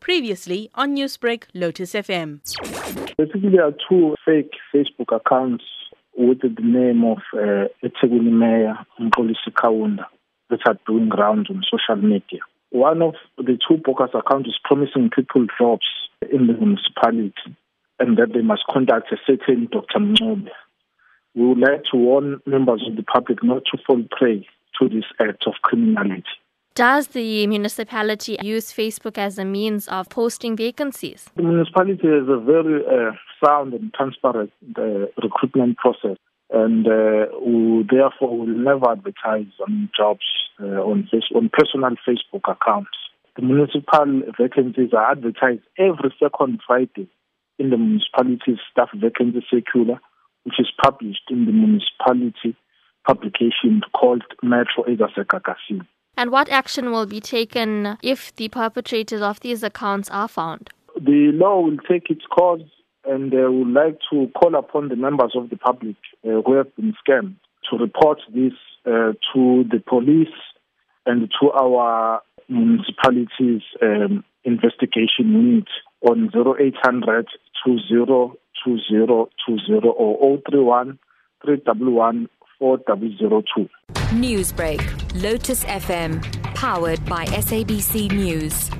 Previously on Newsbreak, Lotus FM. Basically, there are two fake Facebook accounts with the name of uh, eThekwini Mayor Mxolisi Kaunda that are doing rounds on social media. One of the two bogus accounts is promising people jobs in the municipality and that they must contact a certain Dr. Mncube. We would like to warn members of the public not to fall prey to this act of criminality. Does the municipality use Facebook as a means of posting vacancies? The municipality has a very uh, sound and transparent uh, recruitment process, and uh, we therefore will never advertise on jobs uh, on, on personal Facebook accounts. The municipal vacancies are advertised every second Friday in the municipality's staff vacancy circular, which is published in the municipality publication called Metro Ezasekakasi. And what action will be taken if the perpetrators of these accounts are found? The law will take its course and uh, would like to call upon the members of the public uh, who have been scammed to report this uh, to the police and to our municipality's um, investigation unit on 0800 202020 or 031 311 4002. Newsbreak, Lotus FM, powered by SABC News.